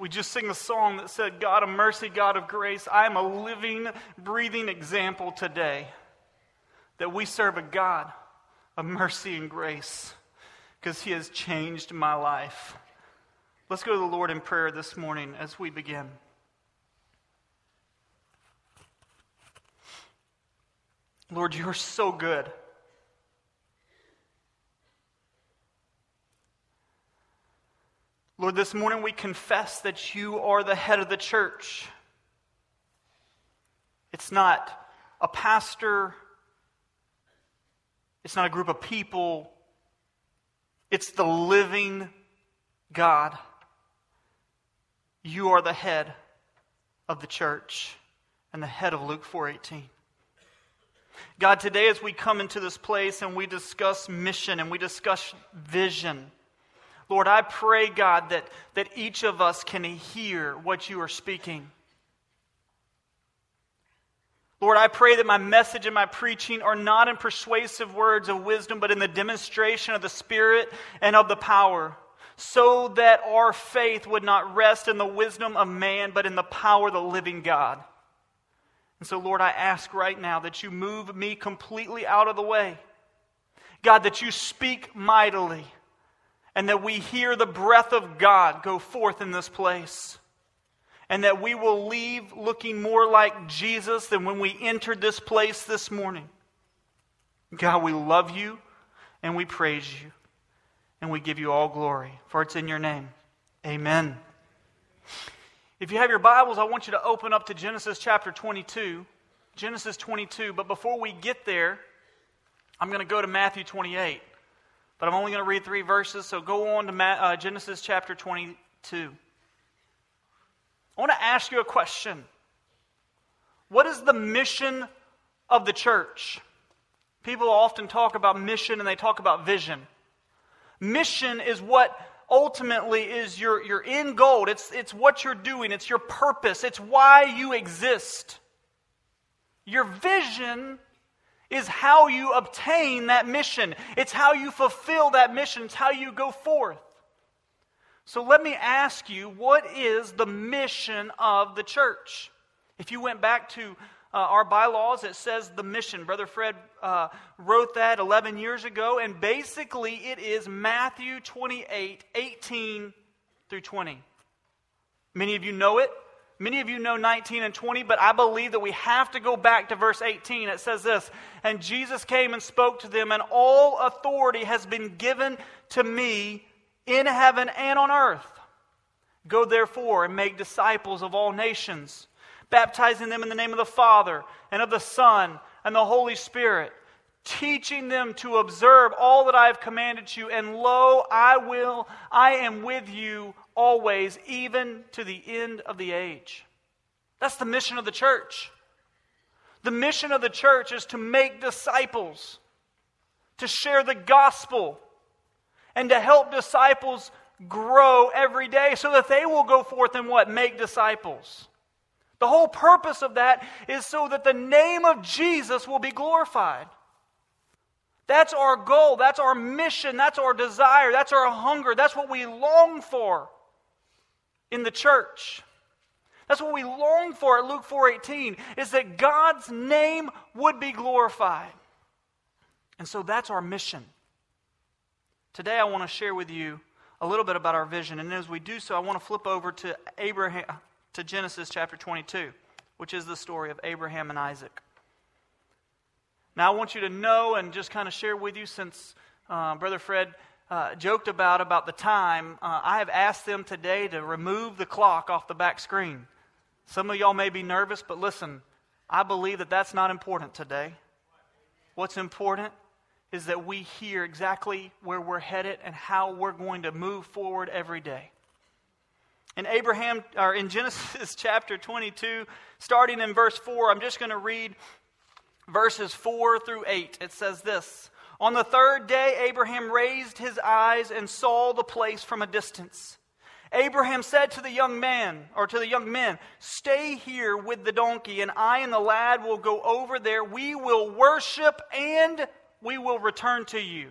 We just sing a song that said, God of mercy, God of grace. I am a living, breathing example today that we serve a God of mercy and grace because He has changed my life. Let's go to the Lord in prayer this morning as we begin. Lord, you are so good. Lord, this morning we confess that you are the head of the church. It's not a pastor, it's not a group of people, it's the living God. You are the head of the church and the head of Luke 4:18. God, today as we come into this place and we discuss mission and we discuss vision, Lord, I pray, God, that, that each of us can hear what you are speaking. Lord, I pray that my message and my preaching are not in persuasive words of wisdom, but in the demonstration of the Spirit and of the power, so that our faith would not rest in the wisdom of man, but in the power of the living God. And so, Lord, I ask right now that you move me completely out of the way. God, that you speak mightily and that we hear the breath of God go forth in this place. And that we will leave looking more like Jesus than when we entered this place this morning. God, we love you and we praise you and we give you all glory, for it's in your name. Amen. If you have your Bibles, I want you to open up to Genesis chapter 22. Genesis 22. But before we get there, I'm going to go to Matthew 28 but I'm only going to read three verses, so go on to uh, Genesis chapter 22. I want to ask you a question. What is the mission of the church? People often talk about mission and they talk about vision. Mission is what ultimately is your, your end goal. It's, it's what you're doing, it's your purpose, it's why you exist. Your vision is how you obtain that mission. It's how you fulfill that mission. It's how you go forth. So let me ask you, what is the mission of the church? If you went back to uh, our bylaws, it says the mission. Brother Fred uh, wrote that 11 years ago, and basically it is Matthew 28 18 through 20. Many of you know it. Many of you know 19 and 20, but I believe that we have to go back to verse 18. It says this And Jesus came and spoke to them, and all authority has been given to me in heaven and on earth. Go therefore and make disciples of all nations, baptizing them in the name of the Father and of the Son and the Holy Spirit, teaching them to observe all that I have commanded you. And lo, I will, I am with you always, even to the end of the age. That's the mission of the church. The mission of the church is to make disciples, to share the gospel, and to help disciples grow every day so that they will go forth and what? Make disciples. The whole purpose of that is so that the name of Jesus will be glorified. That's our goal. That's our mission. That's our desire. That's our hunger. That's what we long for in the church. That's what we long for at Luke 4:18 is that God's name would be glorified. And so that's our mission. Today I want to share with you a little bit about our vision and as we do so I want to flip over to Abraham to Genesis chapter 22, which is the story of Abraham and Isaac. Now I want you to know and just kind of share with you since uh, brother Fred uh, joked about about the time, uh, I have asked them today to remove the clock off the back screen. Some of y'all may be nervous, but listen, I believe that that's not important today. What's important is that we hear exactly where we're headed and how we're going to move forward every day. In Abraham or in Genesis chapter 22, starting in verse 4, I'm just going to read verses 4 through 8. It says this on the third day, Abraham raised his eyes and saw the place from a distance. Abraham said to the young man, or to the young men, Stay here with the donkey, and I and the lad will go over there. We will worship, and we will return to you.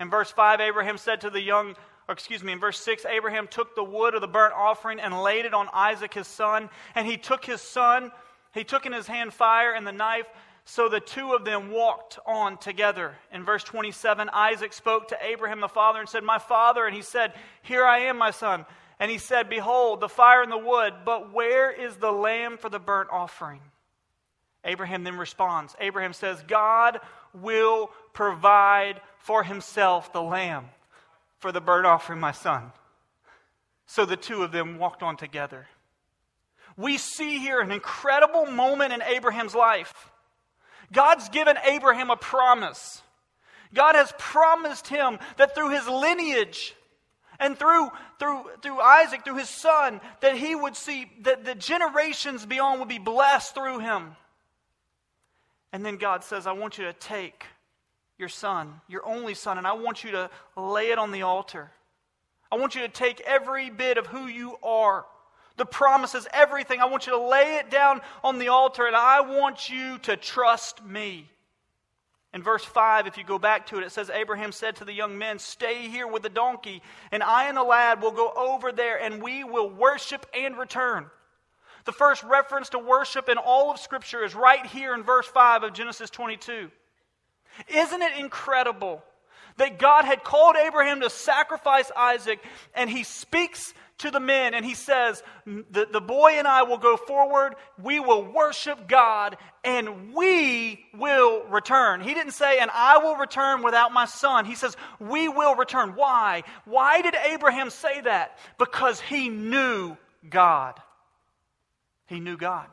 In verse 5, Abraham said to the young or excuse me, in verse 6, Abraham took the wood of the burnt offering and laid it on Isaac his son. And he took his son, he took in his hand fire and the knife. So the two of them walked on together. In verse 27, Isaac spoke to Abraham the father and said, My father. And he said, Here I am, my son. And he said, Behold, the fire and the wood, but where is the lamb for the burnt offering? Abraham then responds. Abraham says, God will provide for himself the lamb for the burnt offering, my son. So the two of them walked on together. We see here an incredible moment in Abraham's life. God's given Abraham a promise. God has promised him that through his lineage and through, through, through Isaac, through his son, that he would see that the generations beyond would be blessed through him. And then God says, I want you to take your son, your only son, and I want you to lay it on the altar. I want you to take every bit of who you are, the promises, everything. I want you to lay it down on the altar, and I want you to trust me. In verse 5, if you go back to it, it says, Abraham said to the young men, Stay here with the donkey, and I and the lad will go over there, and we will worship and return. The first reference to worship in all of Scripture is right here in verse 5 of Genesis 22. Isn't it incredible that God had called Abraham to sacrifice Isaac, and he speaks to the men and he says, the, the boy and I will go forward, we will worship God, and we will return. He didn't say, and I will return without my son. He says, we will return. Why? Why did Abraham say that? Because he knew God. He knew God.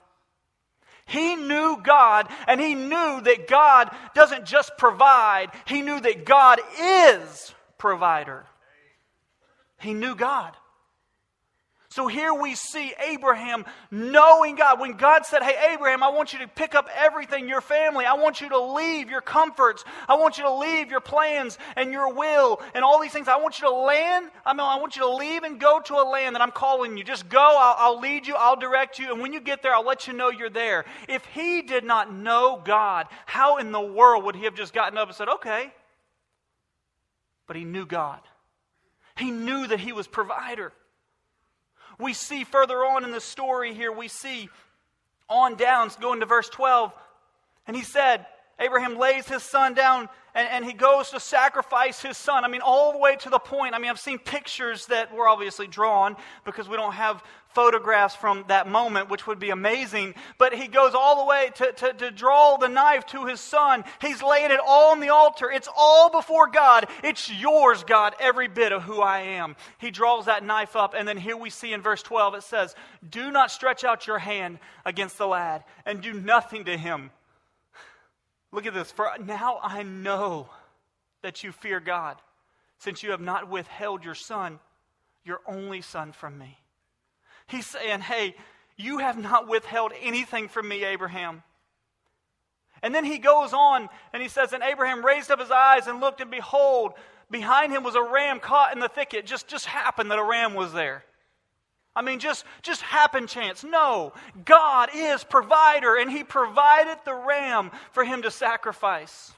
He knew God, and he knew that God doesn't just provide, he knew that God is provider. He knew God. So here we see Abraham knowing God. When God said, Hey, Abraham, I want you to pick up everything, your family. I want you to leave your comforts. I want you to leave your plans and your will and all these things. I want you to land. I mean, I want you to leave and go to a land that I'm calling you. Just go. I'll, I'll lead you. I'll direct you. And when you get there, I'll let you know you're there. If he did not know God, how in the world would he have just gotten up and said, Okay? But he knew God. He knew that he was provider we see further on in the story here, we see on down, going to verse 12, and he said, Abraham lays his son down and, and, he goes to sacrifice his son. I mean, all the way to the point. I mean, I've seen pictures that were obviously drawn because we don't have photographs from that moment, which would be amazing. But he goes all the way to, to, to draw the knife to his son. He's laying it all on the altar. It's all before God. It's yours, God, every bit of who I am. He draws that knife up. And then here we see in verse 12 it says, Do not stretch out your hand against the lad and do nothing to him Look at this. For now I know that you fear God, since you have not withheld your son, your only son, from me. He's saying, Hey, you have not withheld anything from me, Abraham. And then he goes on and he says, And Abraham raised up his eyes and looked, and behold, behind him was a ram caught in the thicket. Just, just happened that a ram was there. I mean, just, just happen chance. No, God is provider, and He provided the ram for him to sacrifice.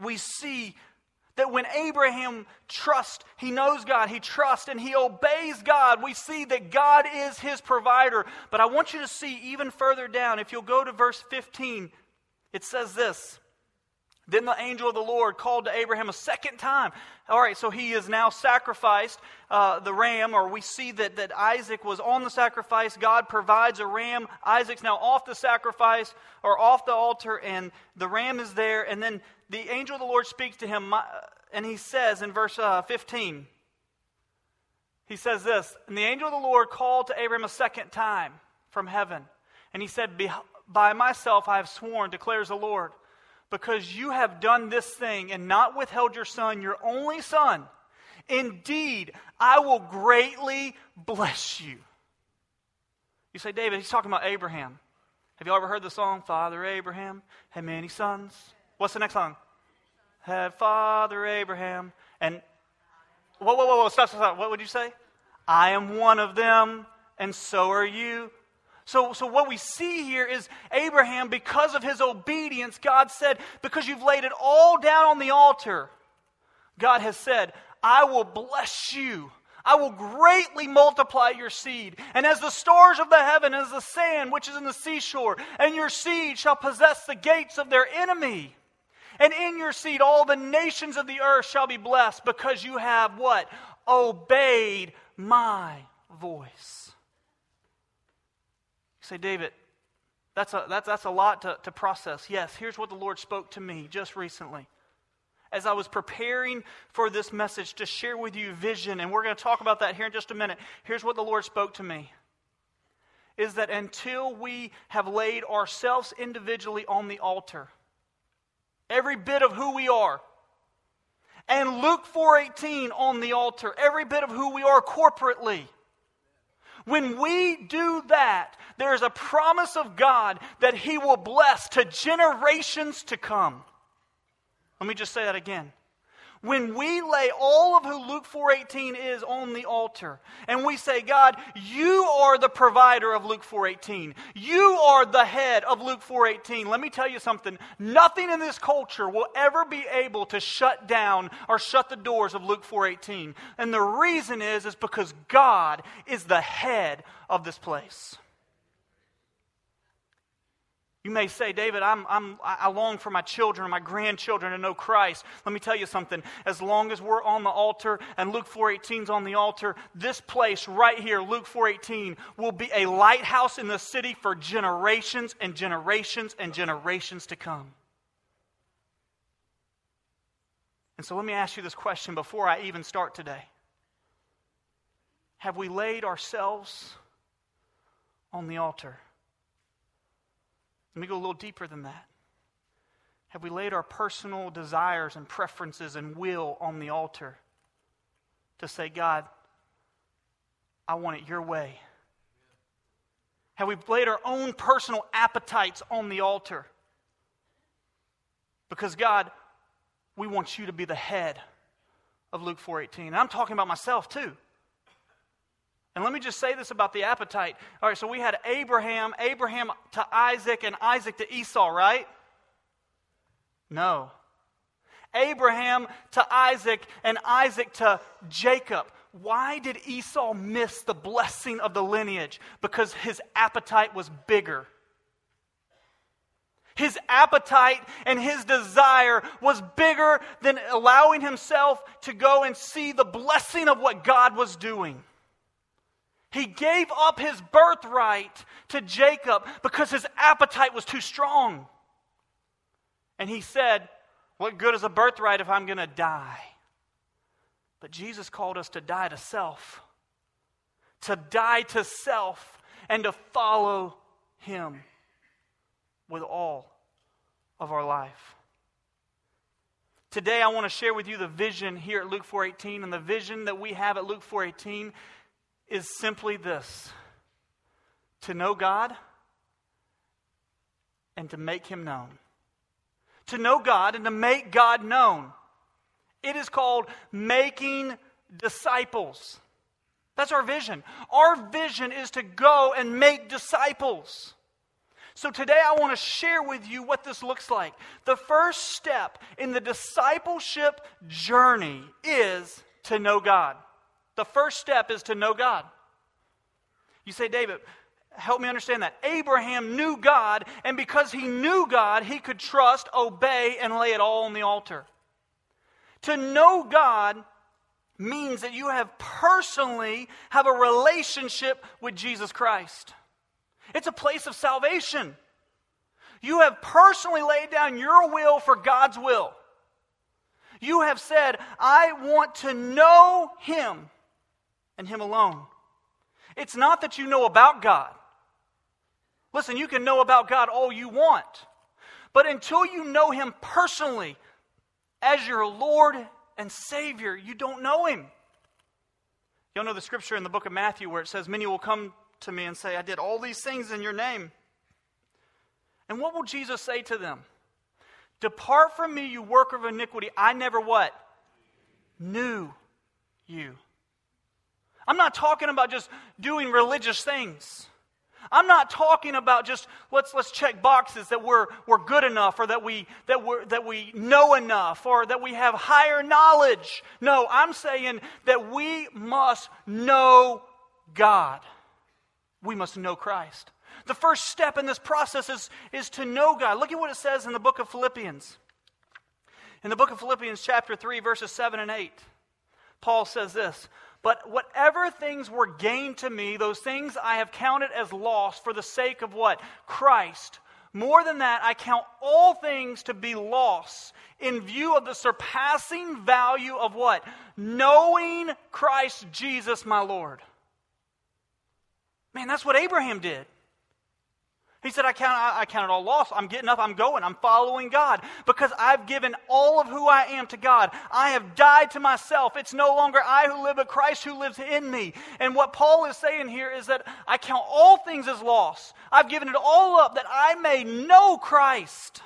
We see that when Abraham trusts, he knows God, he trusts, and he obeys God. We see that God is his provider. But I want you to see even further down, if you'll go to verse 15, it says this then the angel of the Lord called to Abraham a second time. All right, so he is now sacrificed uh, the ram, or we see that, that Isaac was on the sacrifice. God provides a ram. Isaac's now off the sacrifice or off the altar, and the ram is there. And then the angel of the Lord speaks to him, and he says in verse uh, 15, he says this And the angel of the Lord called to Abraham a second time from heaven, and he said, By myself I have sworn, declares the Lord because you have done this thing and not withheld your son, your only son. Indeed, I will greatly bless you. You say, David, he's talking about Abraham. Have you ever heard the song, Father Abraham had many sons? What's the next song? Had Father Abraham. And, whoa, whoa, whoa, whoa, stop, stop, stop. What would you say? I am one of them, and so are you. So, so what we see here is Abraham, because of his obedience, God said, Because you've laid it all down on the altar, God has said, I will bless you. I will greatly multiply your seed, and as the stars of the heaven, as the sand which is in the seashore, and your seed shall possess the gates of their enemy. And in your seed, all the nations of the earth shall be blessed because you have what? Obeyed my voice. Say, David, that's a, that's, that's a lot to, to process. Yes, here's what the Lord spoke to me just recently. As I was preparing for this message to share with you vision, and we're going to talk about that here in just a minute. Here's what the Lord spoke to me is that until we have laid ourselves individually on the altar, every bit of who we are, and Luke 4:18 on the altar, every bit of who we are corporately, when we do that, there is a promise of God that He will bless to generations to come. Let me just say that again. When we lay all of who Luke 4:18 is on the altar and we say, God, you are the provider of Luke 4:18. You are the head of Luke 4:18. Let me tell you something. Nothing in this culture will ever be able to shut down or shut the doors of Luke 4:18. And the reason is is because God is the head of this place. You may say, David, I'm, I'm, I long for my children, my grandchildren to know Christ. Let me tell you something. As long as we're on the altar and Luke 4.18 is on the altar, this place right here, Luke 4.18, will be a lighthouse in the city for generations and generations and generations to come. And so let me ask you this question before I even start today. Have we laid ourselves on the altar? Let me go a little deeper than that. Have we laid our personal desires and preferences and will on the altar to say, God, I want it your way? Have we laid our own personal appetites on the altar? Because God, we want you to be the head of Luke 4:18. And I'm talking about myself too. And let me just say this about the appetite. All right, so we had Abraham, Abraham to Isaac, and Isaac to Esau, right? No. Abraham to Isaac, and Isaac to Jacob. Why did Esau miss the blessing of the lineage? Because his appetite was bigger. His appetite and his desire was bigger than allowing himself to go and see the blessing of what God was doing. He gave up his birthright to Jacob because his appetite was too strong. And he said, What good is a birthright if I'm going to die? But Jesus called us to die to self, to die to self, and to follow him with all of our life. Today I want to share with you the vision here at Luke 4:18 and the vision that we have at Luke 4:18 is simply this to know God and to make Him known. To know God and to make God known. It is called making disciples. That's our vision. Our vision is to go and make disciples. So today I want to share with you what this looks like. The first step in the discipleship journey is to know God. The first step is to know God. You say, David, help me understand that. Abraham knew God, and because he knew God, he could trust, obey, and lay it all on the altar. To know God means that you have personally have a relationship with Jesus Christ. It's a place of salvation. You have personally laid down your will for God's will. You have said, I want to know Him and Him alone. It's not that you know about God. Listen, you can know about God all you want. But until you know Him personally as your Lord and Savior, you don't know Him. You'll know the scripture in the book of Matthew where it says, Many will come to me and say, I did all these things in your name. And what will Jesus say to them? Depart from me, you worker of iniquity. I never what? Knew you. I'm not talking about just doing religious things. I'm not talking about just let's, let's check boxes that we're, we're good enough or that we, that, we're, that we know enough or that we have higher knowledge. No, I'm saying that we must know God. We must know Christ. The first step in this process is, is to know God. Look at what it says in the book of Philippians. In the book of Philippians, chapter 3, verses 7 and 8, Paul says this But whatever things were gained to me, those things I have counted as loss for the sake of what? Christ. More than that, I count all things to be loss in view of the surpassing value of what? Knowing Christ Jesus my Lord. Man, that's what Abraham did. He said, I count, I, count it all loss. I'm getting up. I'm going. I'm following God because I've given all of who I am to God. I have died to myself. It's no longer I who live, but Christ who lives in me. And what Paul is saying here is that I count all things as loss. I've given it all up that I may know Christ.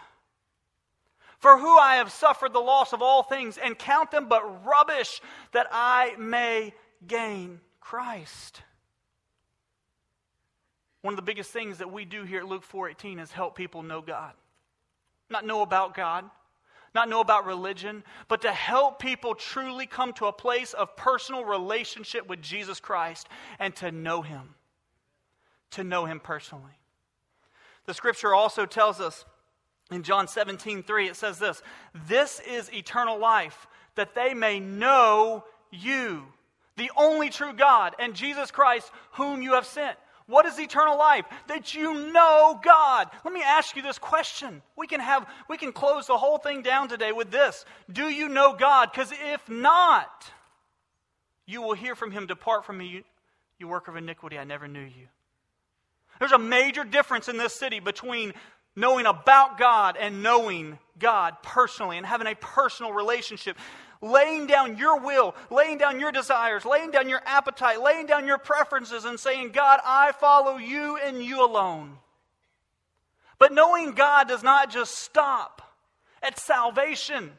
For who I have suffered the loss of all things and count them but rubbish that I may gain Christ. One of the biggest things that we do here at Luke 4:18 is help people know God. Not know about God, not know about religion, but to help people truly come to a place of personal relationship with Jesus Christ and to know him. To know him personally. The scripture also tells us in John 17, 3, it says this This is eternal life, that they may know you, the only true God, and Jesus Christ, whom you have sent. What is eternal life? That you know God. Let me ask you this question. We can have we can close the whole thing down today with this. Do you know God? Because if not, you will hear from him, depart from me, you, you work of iniquity, I never knew you. There's a major difference in this city between knowing about God and knowing God personally and having a personal relationship laying down your will, laying down your desires, laying down your appetite, laying down your preferences, and saying, God, I follow you and you alone. But knowing God does not just stop at salvation.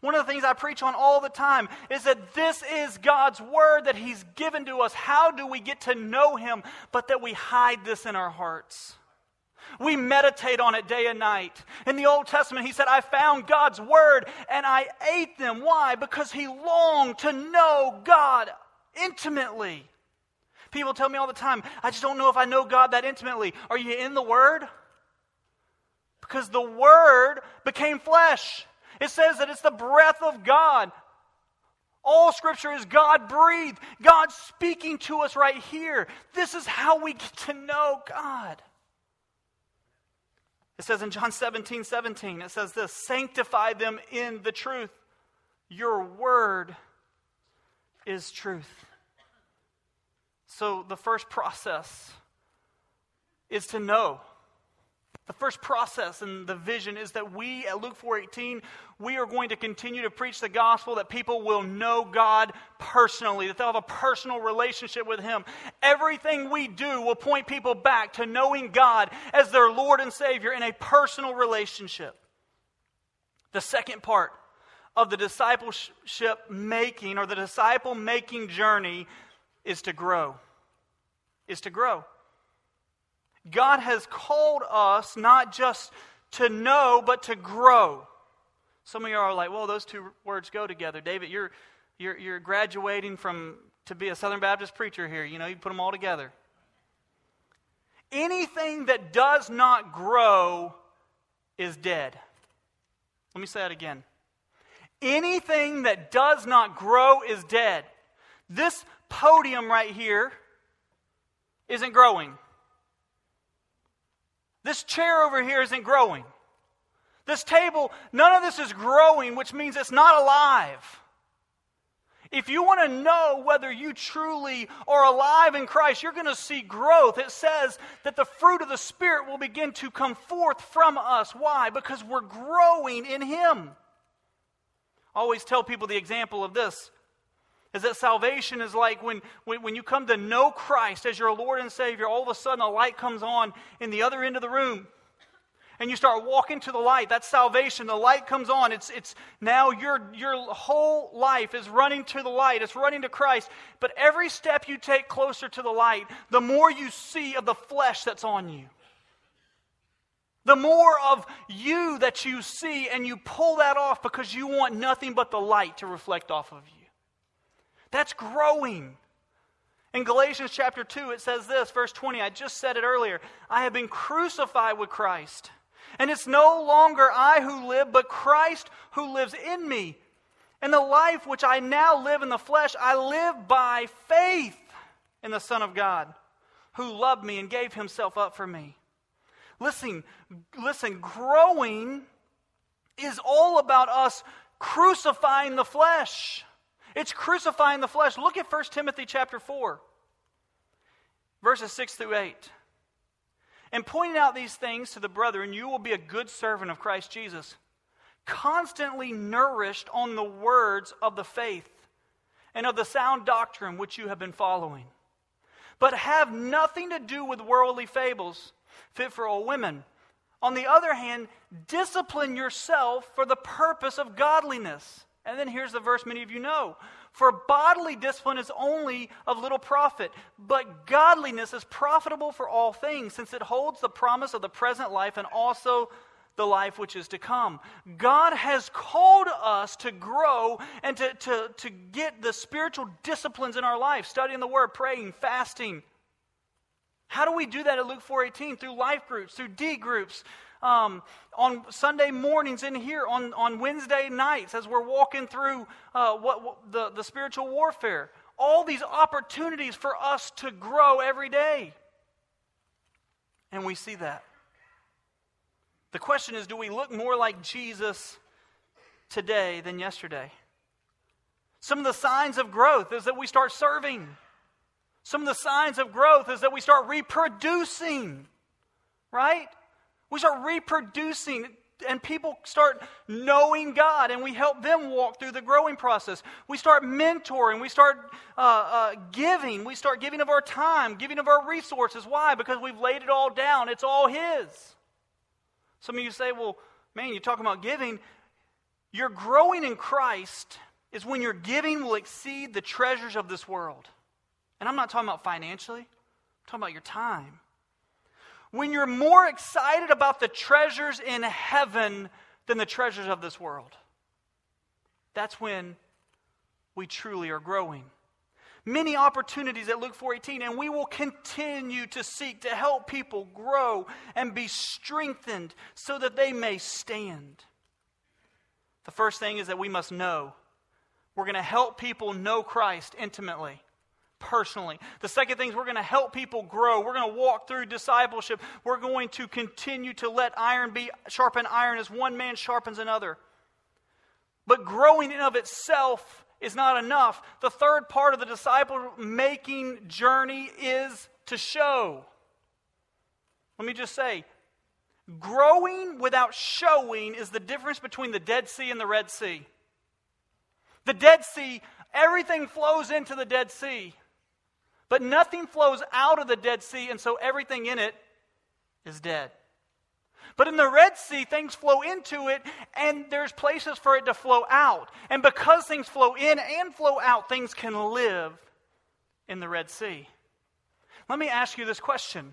One of the things I preach on all the time is that this is God's word that He's given to us. How do we get to know Him? But that we hide this in our hearts. We meditate on it day and night. In the Old Testament, he said, I found God's word and I ate them. Why? Because he longed to know God intimately. People tell me all the time, I just don't know if I know God that intimately. Are you in the word? Because the word became flesh. It says that it's the breath of God. All scripture is God breathed, God speaking to us right here. This is how we get to know God. It says in John 17, 17, it says this Sanctify them in the truth. Your word is truth. So the first process is to know. The first process and the vision is that we at Luke 4:18 we are going to continue to preach the gospel that people will know God personally, that they'll have a personal relationship with him. Everything we do will point people back to knowing God as their Lord and Savior in a personal relationship. The second part of the discipleship making or the disciple making journey is to grow. Is to grow. God has called us not just to know, but to grow. Some of you are like, well, those two words go together. David, you're, you're, you're graduating from to be a Southern Baptist preacher here. You know, you put them all together. Anything that does not grow is dead. Let me say that again. Anything that does not grow is dead. This podium right here isn't growing. This chair over here isn't growing. This table, none of this is growing, which means it's not alive. If you want to know whether you truly are alive in Christ, you're going to see growth. It says that the fruit of the Spirit will begin to come forth from us. Why? Because we're growing in Him. I always tell people the example of this is that salvation is like when, when, when you come to know Christ as your Lord and Savior, all of a sudden a light comes on in the other end of the room. and you start walking to the light. That's salvation. The light comes on. It's, it's now your, your whole life is running to the light. It's running to Christ. But every step you take closer to the light, the more you see of the flesh that's on you. The more of you that you see, and you pull that off because you want nothing but the light to reflect off of you. That's growing. In Galatians chapter 2, it says this, verse 20. I just said it earlier. I have been crucified with Christ. And it's no longer I who live, but Christ who lives in me. And the life which I now live in the flesh, I live by faith in the Son of God, who loved me and gave himself up for me. Listen, listen, growing is all about us crucifying the flesh. It's crucifying the flesh. Look at 1 Timothy chapter 4, verses 6 through 8. And pointing out these things to the brethren, you will be a good servant of Christ Jesus, constantly nourished on the words of the faith and of the sound doctrine which you have been following. But have nothing to do with worldly fables, fit for all women. On the other hand, discipline yourself for the purpose of godliness. And then here's the verse many of you know for bodily discipline is only of little profit, but godliness is profitable for all things, since it holds the promise of the present life and also the life which is to come. God has called us to grow and to, to, to get the spiritual disciplines in our life, studying the word, praying, fasting. How do we do that at Luke 4:18? Through life groups, through D groups, um, on Sunday mornings in here, on, on Wednesday nights as we're walking through uh, what, what the, the spiritual warfare. All these opportunities for us to grow every day. And we see that. The question is do we look more like Jesus today than yesterday? Some of the signs of growth is that we start serving. Some of the signs of growth is that we start reproducing, right? We start reproducing and people start knowing God and we help them walk through the growing process. We start mentoring, we start uh, uh, giving, we start giving of our time, giving of our resources. Why? Because we've laid it all down, it's all His. Some of you say, well, man, you're talking about giving. Your growing in Christ is when your giving will exceed the treasures of this world. And I'm not talking about financially, I'm talking about your time when you're more excited about the treasures in heaven than the treasures of this world. That's when we truly are growing. Many opportunities at Luke 4:18 and we will continue to seek to help people grow and be strengthened so that they may stand. The first thing is that we must know. We're going to help people know Christ intimately personally. The second thing is we're going to help people grow. We're going to walk through discipleship. We're going to continue to let iron be sharpen iron as one man sharpens another. But growing in of itself is not enough. The third part of the disciple making journey is to show. Let me just say, growing without showing is the difference between the Dead Sea and the Red Sea. The Dead Sea, everything flows into the Dead Sea. But nothing flows out of the Dead Sea, and so everything in it is dead. But in the Red Sea, things flow into it, and there's places for it to flow out. And because things flow in and flow out, things can live in the Red Sea. Let me ask you this question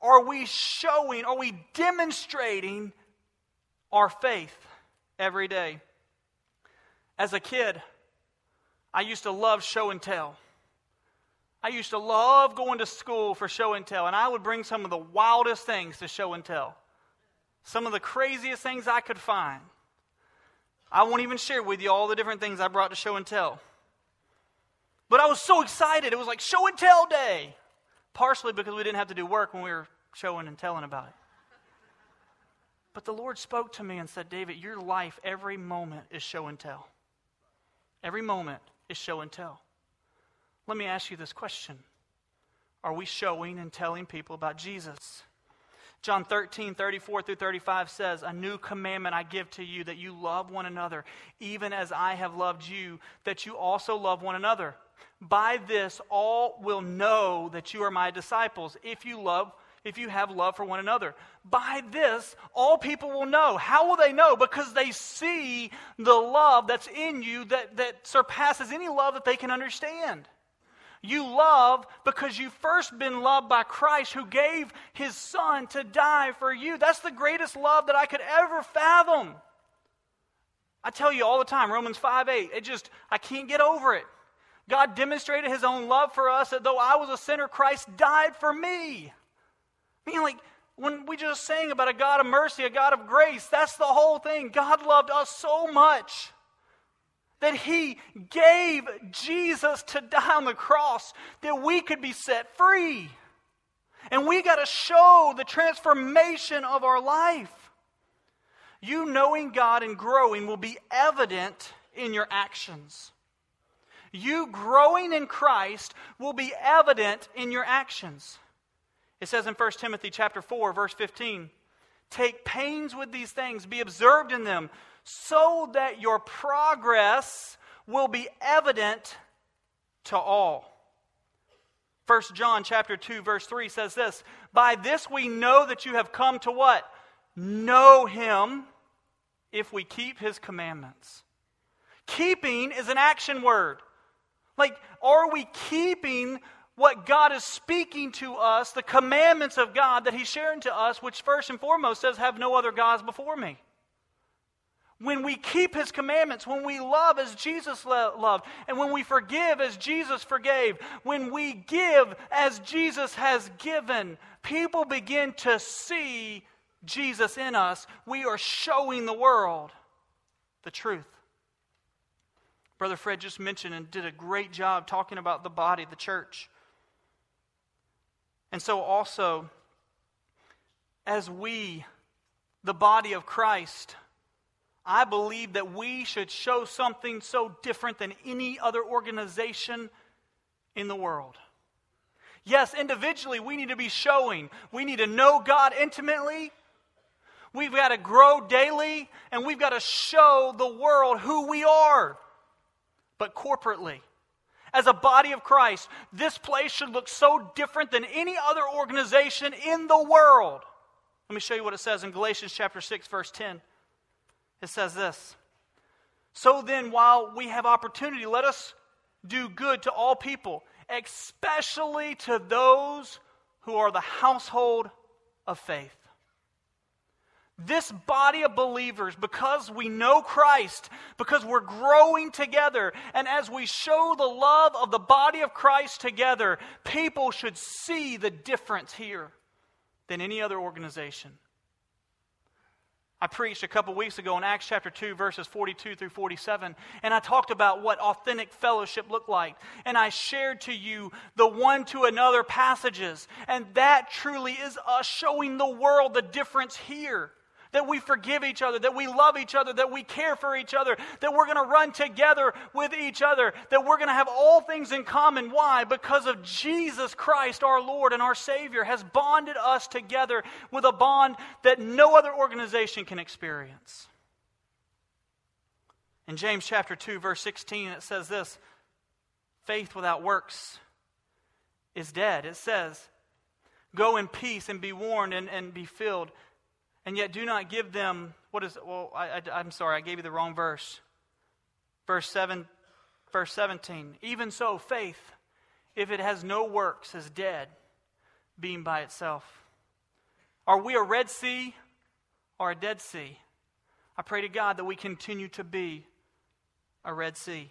Are we showing, are we demonstrating our faith every day? As a kid, I used to love show and tell. I used to love going to school for show and tell, and I would bring some of the wildest things to show and tell. Some of the craziest things I could find. I won't even share with you all the different things I brought to show and tell. But I was so excited. It was like show and tell day. Partially because we didn't have to do work when we were showing and telling about it. But the Lord spoke to me and said, David, your life, every moment is show and tell. Every moment is show and tell. Let me ask you this question Are we showing and telling people about Jesus? John 13, 34 through 35 says, A new commandment I give to you that you love one another, even as I have loved you, that you also love one another. By this, all will know that you are my disciples, if you love if you have love for one another. By this, all people will know. How will they know? Because they see the love that's in you that, that surpasses any love that they can understand. You love because you've first been loved by Christ who gave his son to die for you. That's the greatest love that I could ever fathom. I tell you all the time, Romans 5 8, it just, I can't get over it. God demonstrated his own love for us that though I was a sinner, Christ died for me. I mean, like, when we just sang about a God of mercy, a God of grace, that's the whole thing. God loved us so much that he gave Jesus to die on the cross that we could be set free. And we got to show the transformation of our life. You knowing God and growing will be evident in your actions. You growing in Christ will be evident in your actions. It says in 1 Timothy chapter 4 verse 15, "Take pains with these things, be observed in them, so that your progress will be evident to all." 1 John chapter 2 verse 3 says this, "By this we know that you have come to what? Know him if we keep his commandments." Keeping is an action word. Like, are we keeping what God is speaking to us, the commandments of God that He's sharing to us, which first and foremost says, Have no other gods before me? When we keep His commandments, when we love as Jesus loved, and when we forgive as Jesus forgave, when we give as Jesus has given, people begin to see Jesus in us. We are showing the world the truth. Brother Fred just mentioned and did a great job talking about the body, the church. And so, also, as we, the body of Christ, I believe that we should show something so different than any other organization in the world. Yes, individually, we need to be showing. We need to know God intimately. We've got to grow daily, and we've got to show the world who we are but corporately. As a body of Christ, this place should look so different than any other organization in the world. Let me show you what it says in Galatians chapter 6 verse 10. It says this. So then while we have opportunity, let us do good to all people, especially to those who are the household of faith this body of believers, because we know Christ, because we're growing together, and as we show the love of the body of Christ together, people should see the difference here than any other organization. I preached a couple weeks ago in Acts chapter 2, verses 42 through 47, and I talked about what authentic fellowship looked like. And I shared to you the one to another passages, and that truly is us showing the world the difference here that we forgive each other, that we love each other, that we care for each other, that we're going to run together with each other, that we're going to have all things in common. Why? Because of Jesus Christ, our Lord and our Savior, has bonded us together with a bond that no other organization can experience. In James chapter 2, verse 16, it says this faith without works is dead. It says, Go in peace and be warned and, and be filled and yet do not give them what is well I, i'm sorry i gave you the wrong verse. Verse 7 verse 17 even so faith if it has no works is dead being by itself. Are we a red sea or a dead sea? I pray to god that we continue to be a red sea.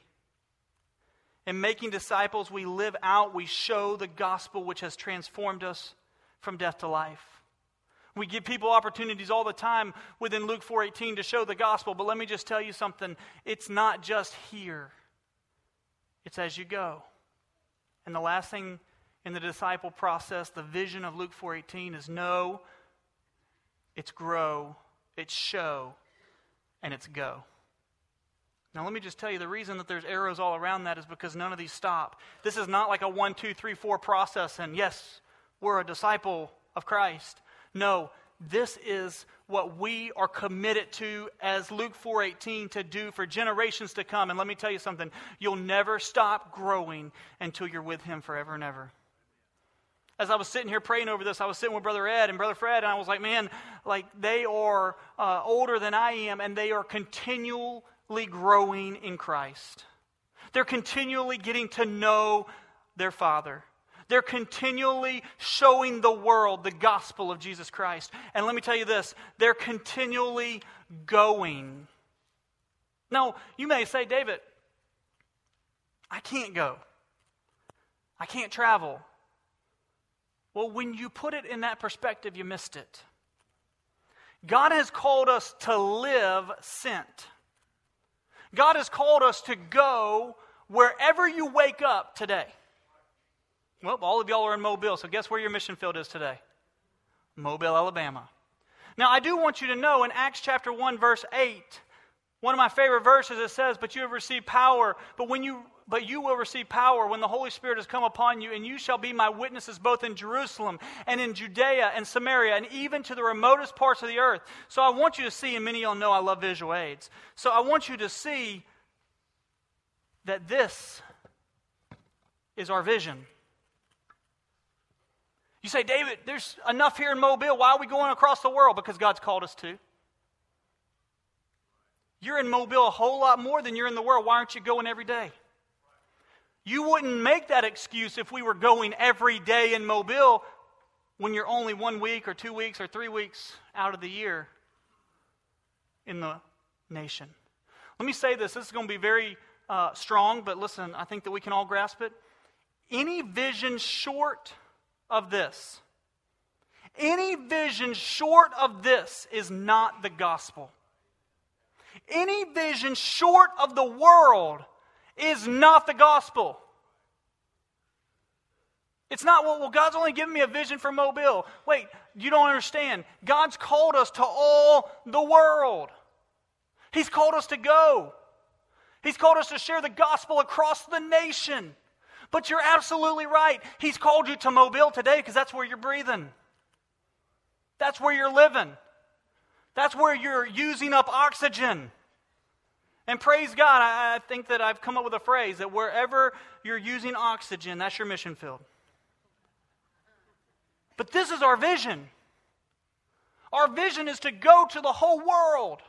In making disciples we live out we show the gospel which has transformed us from death to life we give people opportunities all the time within Luke 4:18 to show the gospel, but let me just tell you something. It's not just here. It's as you go. And the last thing in the disciple process, the vision of Luke 4:18 is know, it's grow, it's show, and it's go. Now, let me just tell you the reason that there's arrows all around that is because none of these stop. This is not like a one, two, three, four process, and yes, we're a disciple of Christ. No, this is what we are committed to as Luke 4:18 to do for generations to come. And let me tell you something, you'll never stop growing until you're with him forever and ever. as I was sitting here praying over this, I was sitting with Brother Ed and Brother Fred, and I was like, man, like they are uh, older than I am, and they are continually growing in Christ. They're continually getting to know their Father. They're continually showing the world the gospel of Jesus Christ. And let me tell you this they're continually going. Now, you may say, David, I can't go. I can't travel. Well, when you put it in that perspective, you missed it. God has called us to live sent. God has called us to go wherever you wake up today. Well, all of y'all are in Mobile, so guess where your mission field is today? Mobile, Alabama. Now, I do want you to know in Acts chapter 1, verse 8, one of my favorite verses, it says, But you have received power, but when you but you will receive power when the Holy Spirit has come upon you, and you shall be my witnesses both in Jerusalem and in Judea and Samaria and even to the remotest parts of the earth. So I want you to see, and many of y'all know I love visual aids. So I want you to see that this is our vision. You say, David, there's enough here in Mobile. Why are we going across the world? Because God's called us to. You're in Mobile a whole lot more than you're in the world. Why aren't you going every day? You wouldn't make that excuse if we were going every day in Mobile when you're only one week or two weeks or three weeks out of the year in the nation. Let me say this. This is going to be very uh, strong, but listen, I think that we can all grasp it. Any vision short of this, any vision short of this is not the gospel. Any vision short of the world is not the gospel. It's not, well, well, God's only given me a vision for Mobile. Wait, you don't understand. God's called us to all the world. He's called us to go. He's called us to share the gospel across the nation. But you're absolutely right. He's called you to Mobile today because that's where you're breathing. That's where you're living. That's where you're using up oxygen. And praise God, I, I think that I've come up with a phrase that wherever you're using oxygen, that's your mission field. But this is our vision. Our vision is to go to the whole world.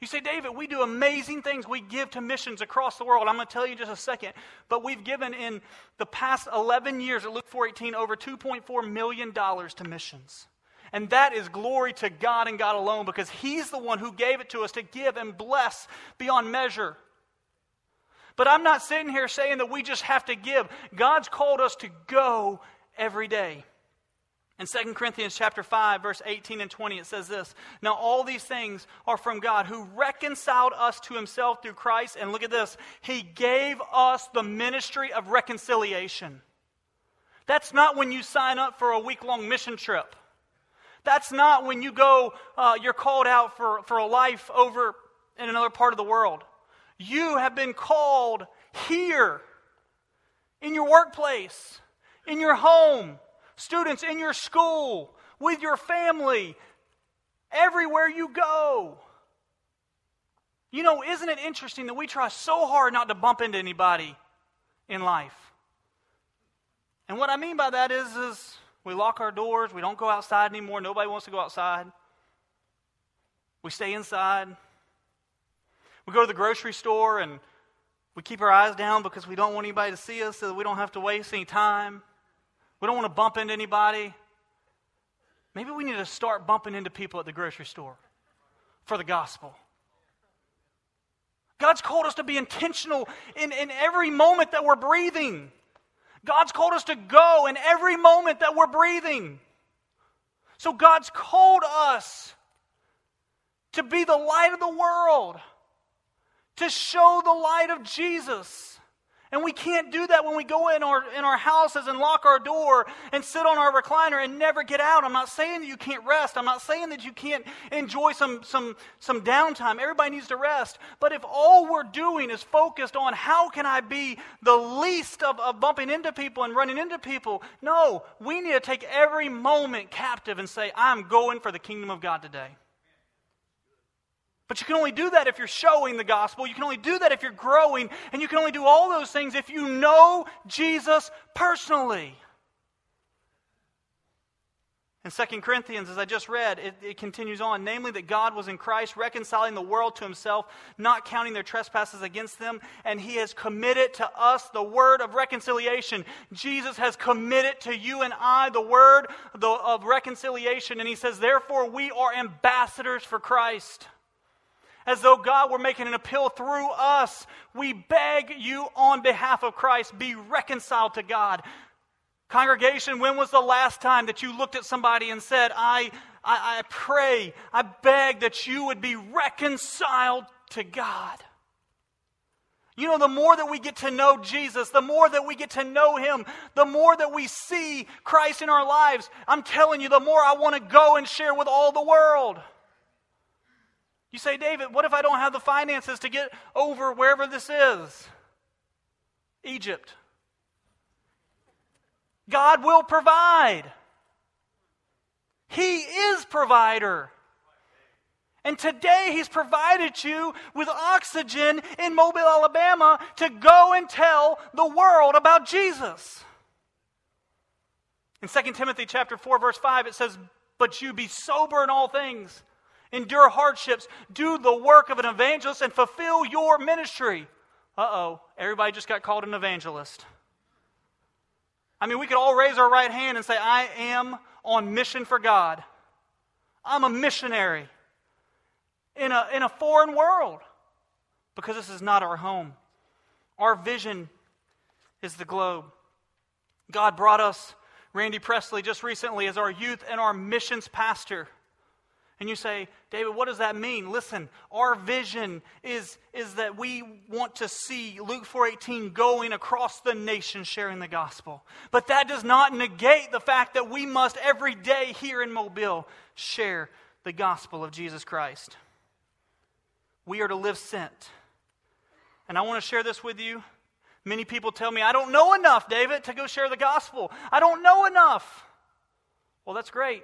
You say, David, we do amazing things. We give to missions across the world. I'm going to tell you just a second. But we've given in the past 11 years at Luke 418 over $2.4 million to missions. And that is glory to God and God alone because He's the one who gave it to us to give and bless beyond measure. But I'm not sitting here saying that we just have to give. God's called us to go every day. In 2 Corinthians chapter 5 verse 18 and 20 it says this, "Now all these things are from God who reconciled us to himself through Christ and look at this, he gave us the ministry of reconciliation." That's not when you sign up for a week-long mission trip. That's not when you go uh, you're called out for, for a life over in another part of the world. You have been called here in your workplace, in your home, students in your school, with your family, everywhere you go. You know, isn't it interesting that we try so hard not to bump into anybody in life? And what I mean by that is, is we lock our doors, we don't go outside anymore, nobody wants to go outside. We stay inside. We go to the grocery store and we keep our eyes down because we don't want anybody to see us so that we don't have to waste any time. We don't want to bump into anybody. Maybe we need to start bumping into people at the grocery store for the gospel. God's called us to be intentional in, in every moment that we're breathing. God's called us to go in every moment that we're breathing. So God's called us to be the light of the world, to show the light of Jesus. And we can't do that when we go in our, in our houses and lock our door and sit on our recliner and never get out. I'm not saying that you can't rest. I'm not saying that you can't enjoy some, some, some downtime. Everybody needs to rest. But if all we're doing is focused on how can I be the least of, of bumping into people and running into people, no, we need to take every moment captive and say, I'm going for the kingdom of God today. But you can only do that if you're showing the gospel. You can only do that if you're growing. And you can only do all those things if you know Jesus personally. In 2 Corinthians, as I just read, it, it, continues on namely, that God was in Christ, reconciling the world to himself, not counting their trespasses against them, and he has committed to us the word of reconciliation. Jesus has committed to you and I the word of reconciliation, and he says, therefore, we are ambassadors for Christ. As though God were making an appeal through us, we beg you on behalf of Christ, be reconciled to God. Congregation, when was the last time that you looked at somebody and said, I, I, I pray, I beg that you would be reconciled to God? You know, the more that we get to know Jesus, the more that we get to know Him, the more that we see Christ in our lives, I'm telling you, the more I want to go and share with all the world. You say, David, what if I don't have the finances to get over wherever this is? Egypt. God will provide. He is provider. And today he's provided you with oxygen in Mobile, Alabama to go and tell the world about Jesus. In 2 Timothy chapter 4 verse 5 it says, "But you be sober in all things, endure hardships, do the work of an evangelist and fulfill your ministry." Uh-oh, everybody just got called an evangelist. I mean, we could all raise our right hand and say, I am on mission for God. I'm a missionary in a, in a foreign world because this is not our home. Our vision is the globe. God brought us Randy Presley just recently as our youth and our missions pastor. And you say, David, what does that mean? Listen, our vision is, is that we want to see Luke 4:18 going across the nation sharing the gospel. But that does not negate the fact that we must every day here in Mobile share the gospel of Jesus Christ. We are to live sent. And I want to share this with you. Many people tell me, I don't know enough, David, to go share the gospel. I don't know enough. Well, that's great.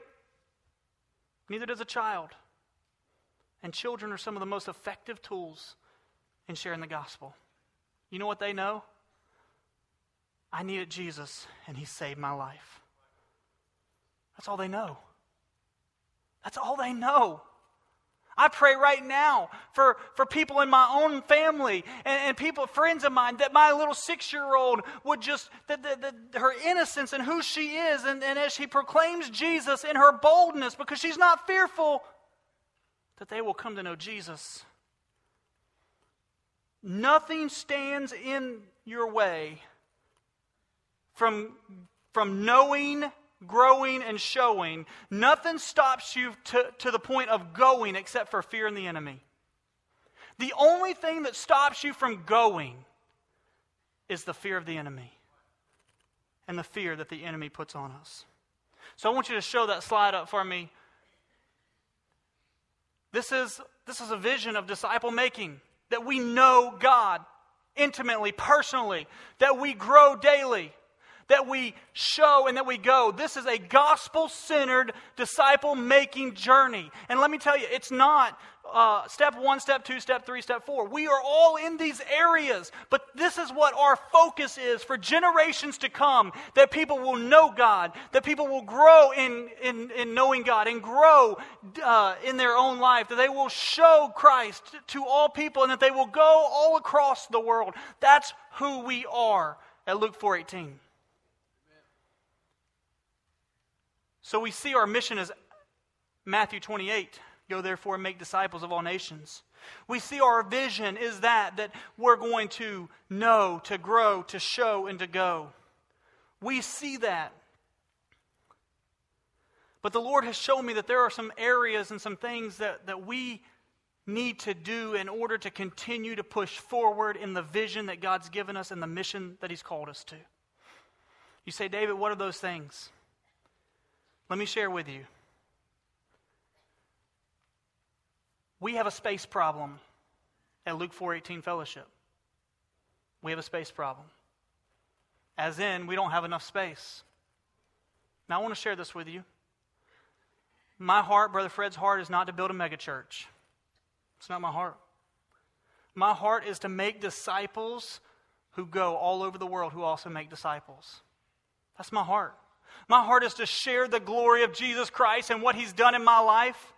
Neither does a child. And children are some of the most effective tools in sharing the gospel. You know what they know? I needed Jesus, and He saved my life. That's all they know. That's all they know. I pray right now for, for people in my own family and, and people, friends of mine, that my little six year old would just, that, that, that her innocence and who she is, and, and as she proclaims Jesus in her boldness, because she's not fearful, that they will come to know Jesus. Nothing stands in your way from, from knowing growing and showing, nothing stops you to, to the point of going except for fear and the enemy. The only thing that stops you from going is the fear of the enemy and the fear that the enemy puts on us. So I want you to show that slide up for me. This is, this is a vision of disciple making that we know God intimately, personally, that we grow daily that we show and that we go. This is a gospel centered, disciple making journey. And let me tell you, it's not uh, step one, step two, step three, step four. We are all in these areas, but this is what our focus is for generations to come that people will know God, that people will grow in, in, in knowing God and grow uh, in their own life, that they will show Christ to all people and that they will go all across the world. That's who we are at Luke 4:18. So we see our mission as Matthew 28 go therefore and make disciples of all nations. We see our vision is that that we're going to know, to grow, to show and to go. We see that. But the Lord has shown me that there are some areas and some things that, that we need to do in order to continue to push forward in the vision that God's given us and the mission that He's called us to. You say, David, what are those things? Let me share with you. We have a space problem at Luke 4:18 Fellowship. We have a space problem. As in, we don't have enough space. Now, I want to share this with you. My heart, Brother Fred's heart, is not to build a megachurch. It's not my heart. My heart is to make disciples who go all over the world who also make disciples. That's my heart. My heart is to share the glory of Jesus Christ and what He's done in my life.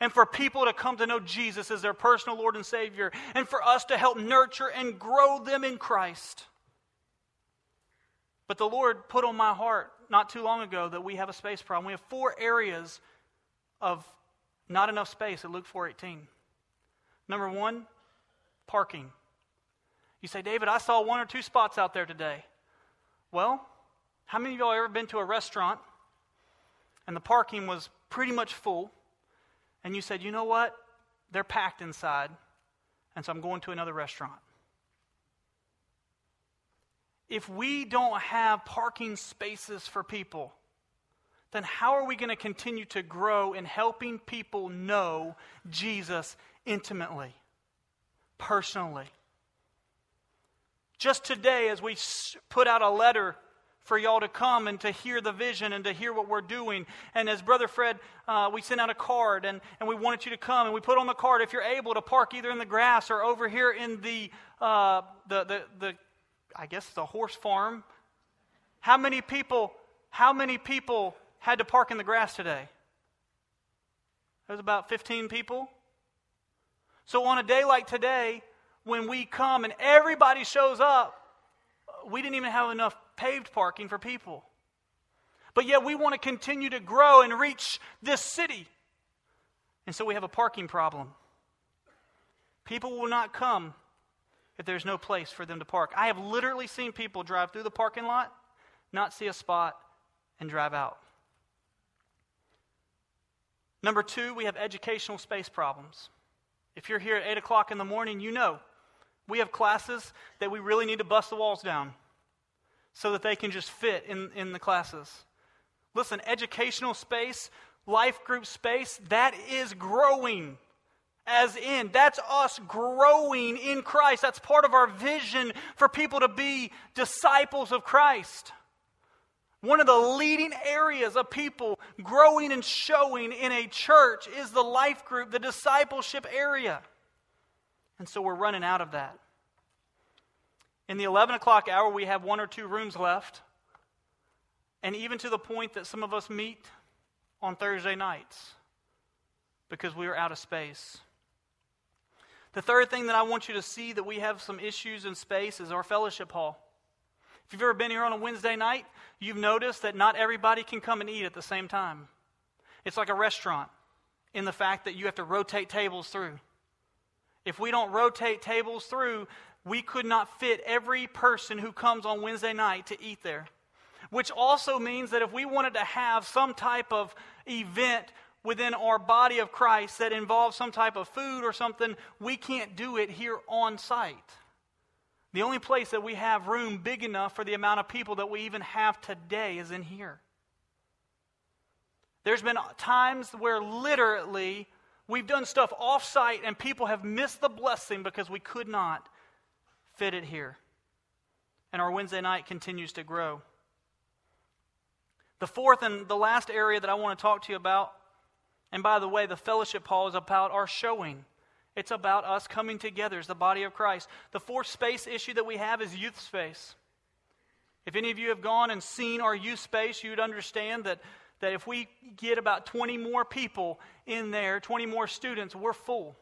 And for people to come to know Jesus as their personal Lord and Savior. And for us to help nurture and grow them in Christ. But the Lord put on my heart not too long ago that we have a space problem. We have four areas of not enough space at Luke 4:18. Number 1, parking. You say, "David, I saw one or two spots out there today." Well, how many of y'all ever been to a restaurant and the parking was pretty much full and you said, "You know what? They're packed inside." And so I'm going to another restaurant if we don't have parking spaces for people, then how are we going to continue to grow in helping people know Jesus intimately, personally? Just today, as we put out a letter for y'all to come and to hear the vision and to hear what we're doing. And as Brother Fred, uh, we sent out a card and, and we wanted you to come. And we put on the card if you're able to park either in the grass or over here in the, uh, the, the, the I guess the horse farm. How many people, how many people had to park in the grass today? There's about 15 people. So on a day like today, when we come and everybody shows up, we didn't even have enough paved parking for people. But yet we want to continue to grow and reach this city. And so we have a parking problem. People will not come if there's no place for them to park. I have literally seen people drive through the parking lot, not see a spot, and drive out. Number two, we have educational space problems. If you're here at 8 o'clock in the morning, you know we have classes that we really need to bust the walls down so that they can just fit in, in the classes. Listen, educational space, life group space, that is growing as in. That's us growing in Christ. That's part of our vision for people to be disciples of Christ. One of the leading areas of people growing and showing in a church is the life group, the discipleship area. And so we're running out of that. In the 11 o'clock hour, we have one or two rooms left. And even to the point that some of us meet on Thursday nights because we are out of space. The third thing that I want you to see that we have some issues in space is our fellowship hall. If you've ever been here on a Wednesday night, you've noticed that not everybody can come and eat at the same time. It's like a restaurant in the fact that you have to rotate tables through. If we don't rotate tables through, we could not fit every person who comes on Wednesday night to eat there. Which also means that if we wanted to have some type of event within our body of Christ that involves some type of food or something, we can't do it here on site. The only place that we have room big enough for the amount of people that we even have today is in here. There's been times where literally we've done stuff off site and people have missed the blessing because we could not fit it here. And our Wednesday night continues to grow. The fourth and the last area that I want to talk to you about and by the way, the fellowship hall is about our showing. It's about us coming together as the body of Christ. The fourth space issue that we have is youth space. If any of you have gone and seen our youth space, you'd understand that, that if we get about 20 more people in there, 20 more students, we're full.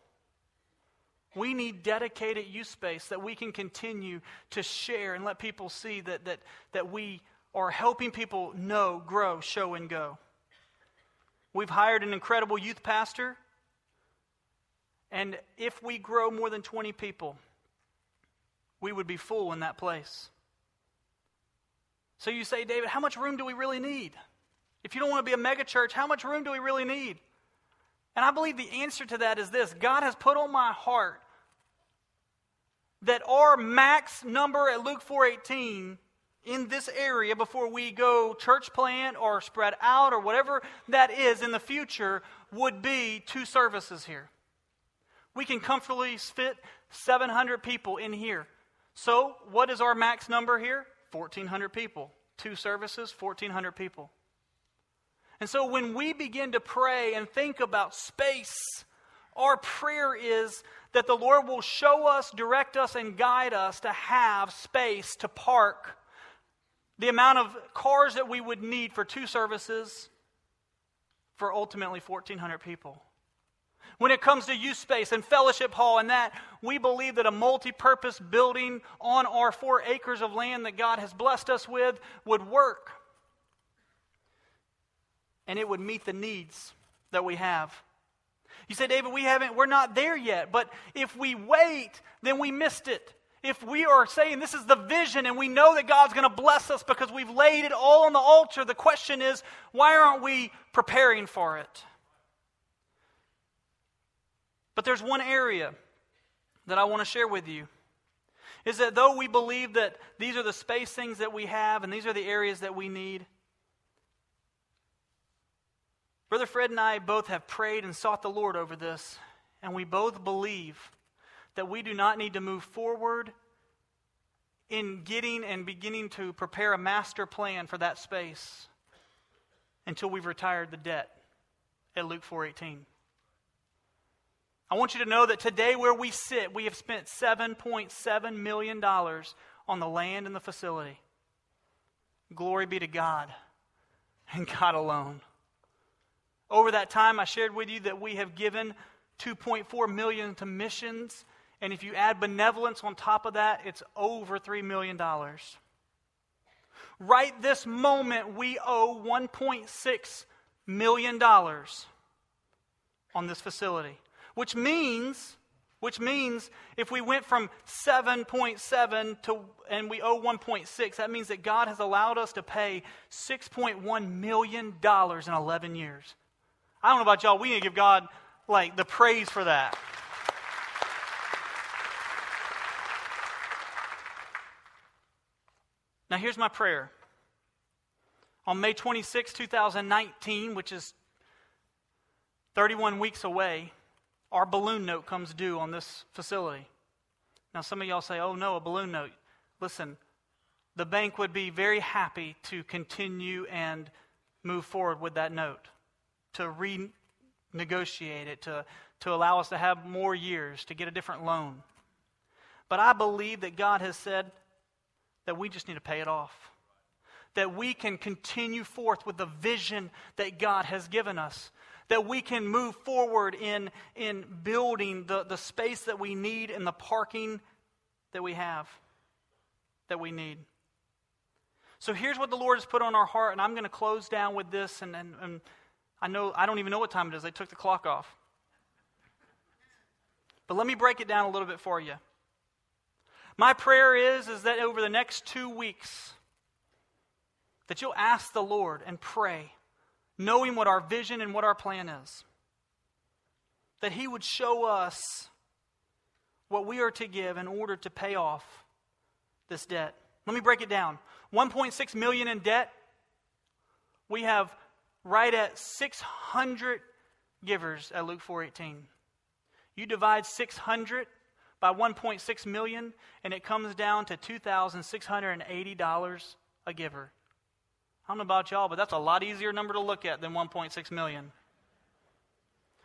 We need dedicated youth space that we can continue to share and let people see that, that, that we are helping people know, grow, show, and go. We've hired an incredible youth pastor. And if we grow more than 20 people, we would be full in that place. So you say, David, how much room do we really need? If you don't want to be a mega church, how much room do we really need? And I believe the answer to that is this God has put on my heart that our max number at Luke 418 in this area before we go church plant or spread out or whatever that is in the future would be two services here. We can comfortably fit 700 people in here. So, what is our max number here? 1,400 people. Two services, 1,400 people. And so, when we begin to pray and think about space, our prayer is that the Lord will show us, direct us, and guide us to have space to park the amount of cars that we would need for two services for ultimately 1,400 people. When it comes to youth space and fellowship hall and that, we believe that a multi purpose building on our four acres of land that God has blessed us with would work. And it would meet the needs that we have. You say, David, we haven't, we're not there yet. But if we wait, then we missed it. If we are saying this is the vision and we know that God's going to bless us because we've laid it all on the altar, the question is, why aren't we preparing for it? But there's one area that I want to share with you. Is that though we believe that these are the space things that we have and these are the areas that we need, Brother Fred and I both have prayed and sought the Lord over this, and we both believe that we do not need to move forward in getting and beginning to prepare a master plan for that space until we've retired the debt at Luke 4:18. I want you to know that today where we sit, we have spent 7.7 million dollars on the land and the facility. Glory be to God and God alone. Over that time, I shared with you that we have given 2.4 million to missions, and if you add benevolence on top of that, it's over $3 million. Right this moment, we owe $1.6 million on this facility, which means which means if we went from 7.7 to and we owe 1.6 that means that god has allowed us to pay 6.1 million dollars in 11 years I don't know about y'all, we need to give God like the praise for that. Now, here's my prayer. On May 26, 2019, which is 31 weeks away, our balloon note comes due on this facility. Now, some of y'all say, oh no, a balloon note. Listen, the bank would be very happy to continue and move forward with that note to renegotiate it, to, to allow us to have more years, to get a different loan. But I believe that God has said that we just need to pay it off. That we can continue forth with the vision that God has given us. That we can move forward in, in building the, the space that we need and the parking that we have, that we need. So here's what the Lord has put on our heart, and I'm going to close down with this and, and, and I know I don't even know what time it is. They took the clock off. But let me break it down a little bit for you. My prayer is is that over the next 2 weeks that you'll ask the Lord and pray knowing what our vision and what our plan is. That he would show us what we are to give in order to pay off this debt. Let me break it down. 1.6 million in debt. We have right at 600 givers at Luke 4:18. You divide 600 by 1.6 million and it comes down to $2,680 a giver. I don't know about y'all, but that's a lot easier number to look at than 1.6 million.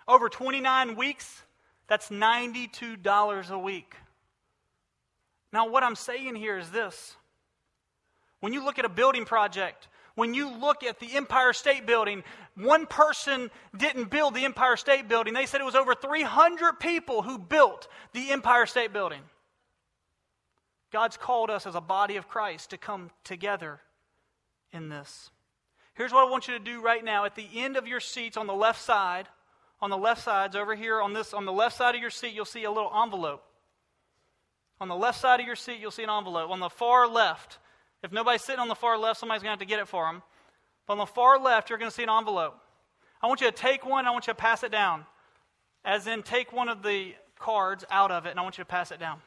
Over 29 weeks, that's $92 a week. Now, what I'm saying here is this. When you look at a building project, when you look at the Empire State Building, one person didn't build the Empire State Building. They said it was over 300 people who built the Empire State Building. God's called us as a body of Christ to come together in this. Here's what I want you to do right now. At the end of your seats on the left side, on the left sides over here on this on the left side of your seat, you'll see a little envelope. On the left side of your seat, you'll see an envelope. On the far left, if nobody's sitting on the far left, somebody's going to have to get it for them. But on the far left, you're going to see an envelope. I want you to take one, I want you to pass it down. As in, take one of the cards out of it, and I want you to pass it down.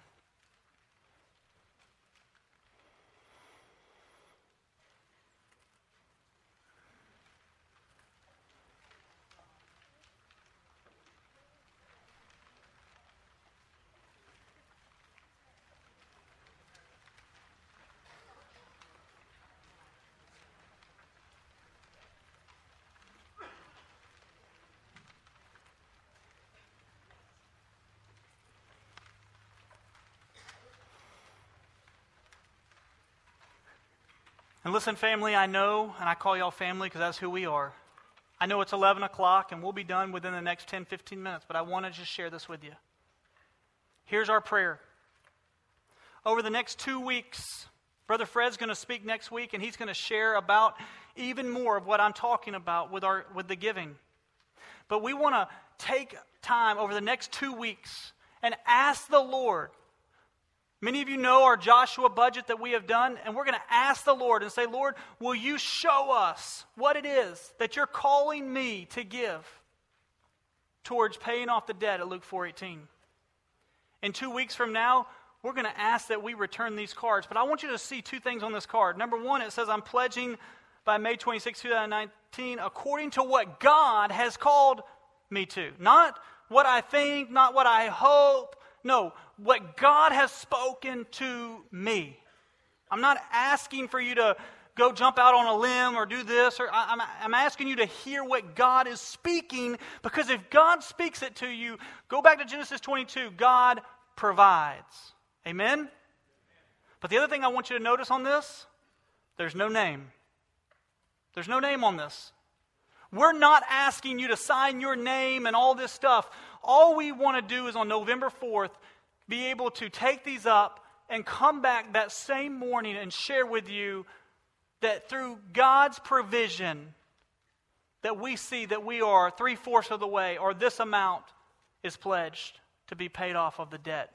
And listen, family, I know, and I call y'all family because that's who we are. I know it's 11 o'clock and we'll be done within the next 10, 15 minutes, but I want to just share this with you. Here's our prayer. Over the next two weeks, Brother Fred's going to speak next week and he's going to share about even more of what I'm talking about with, our, with the giving. But we want to take time over the next two weeks and ask the Lord. Many of you know our Joshua budget that we have done, and we're going to ask the Lord and say, Lord, will you show us what it is that you're calling me to give towards paying off the debt at Luke 4:18? In two weeks from now, we're going to ask that we return these cards. But I want you to see two things on this card. Number one, it says, I'm pledging by May 26, 2019, according to what God has called me to. Not what I think, not what I hope. No, what God has spoken to me. I'm not asking for you to go jump out on a limb or do this, or I'm, I'm asking you to hear what God is speaking because if God speaks it to you, go back to Genesis 22. God provides. Amen? But the other thing I want you to notice on this there's no name. There's no name on this. We're not asking you to sign your name and all this stuff. All we want to do is on November 4th be able to take these up and come back that same morning and share with you that through God's provision that we see that we are three-fourths of the way or this amount is pledged to be paid off of the debt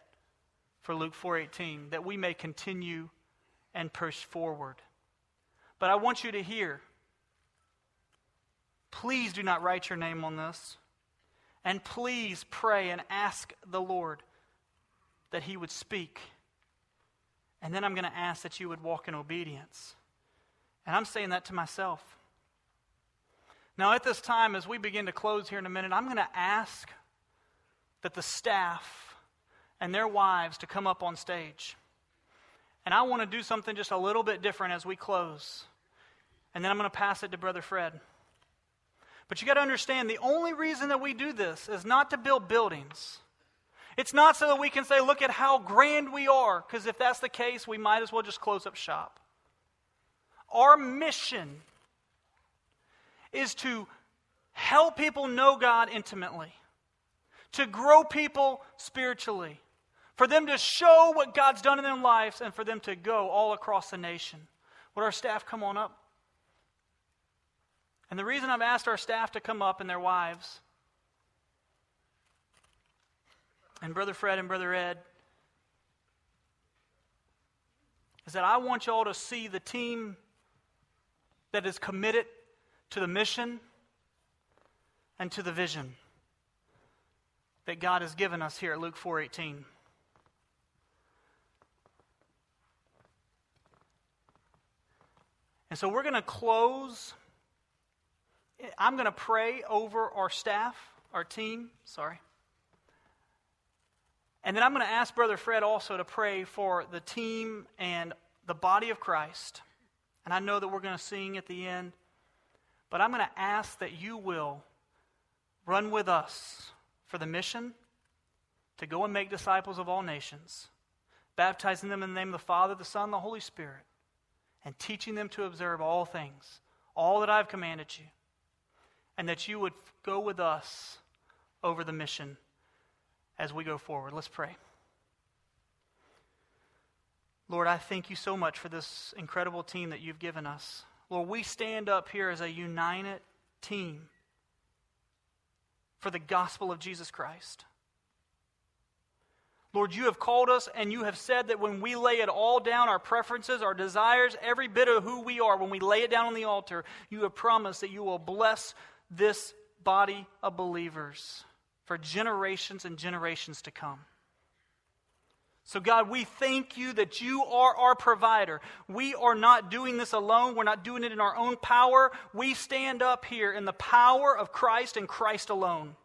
for Luke 4:18 that we may continue and push forward. But I want you to hear Please do not write your name on this. And please pray and ask the Lord that He would speak. And then I'm going to ask that you would walk in obedience. And I'm saying that to myself. Now, at this time, as we begin to close here in a minute, I'm going to ask that the staff and their wives to come up on stage. And I want to do something just a little bit different as we close. And then I'm going to pass it to Brother Fred. But you got to understand the only reason that we do this is not to build buildings. It's not so that we can say, look at how grand we are, because if that's the case, we might as well just close up shop. Our mission is to help people know God intimately, to grow people spiritually, for them to show what God's done in their lives, and for them to go all across the nation. Would our staff come on up? And the reason I've asked our staff to come up and their wives, and Brother Fred and Brother Ed, is that I want y'all to see the team that is committed to the mission and to the vision that God has given us here at Luke 4:18. And so we're going to close I'm going to pray over our staff, our team, sorry. And then I'm going to ask Brother Fred also to pray for the team and the body of Christ. And I know that we're going to sing at the end. But I'm going to ask that you will run with us for the mission to go and make disciples of all nations, baptizing them in the name of the Father, the Son, the Holy Spirit, and teaching them to observe all things, all that I've commanded you and that you would go with us over the mission as we go forward. Let's pray. Lord, I thank you so much for this incredible team that you've given us. Lord, we stand up here as a united team for the gospel of Jesus Christ. Lord, you have called us and you have said that when we lay it all down, our preferences, our desires, every bit of who we are, when we lay it down on the altar, you have promised that you will bless this body of believers for generations and generations to come. So, God, we thank you that you are our provider. We are not doing this alone. We're not doing it in our own power. We stand up here in the power of Christ and Christ alone.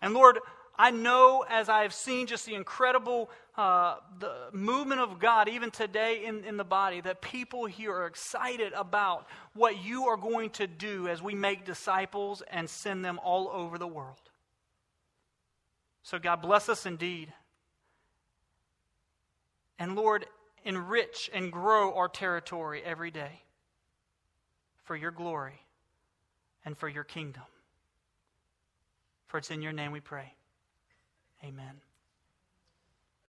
And Lord, I know as I've seen just the incredible uh, the movement of God, even today in, in the body, that people here are excited about what you are going to do as we make disciples and send them all over the world. So, God, bless us indeed. And Lord, enrich and grow our territory every day for your glory and for your kingdom. For it's in your name we pray. Amen.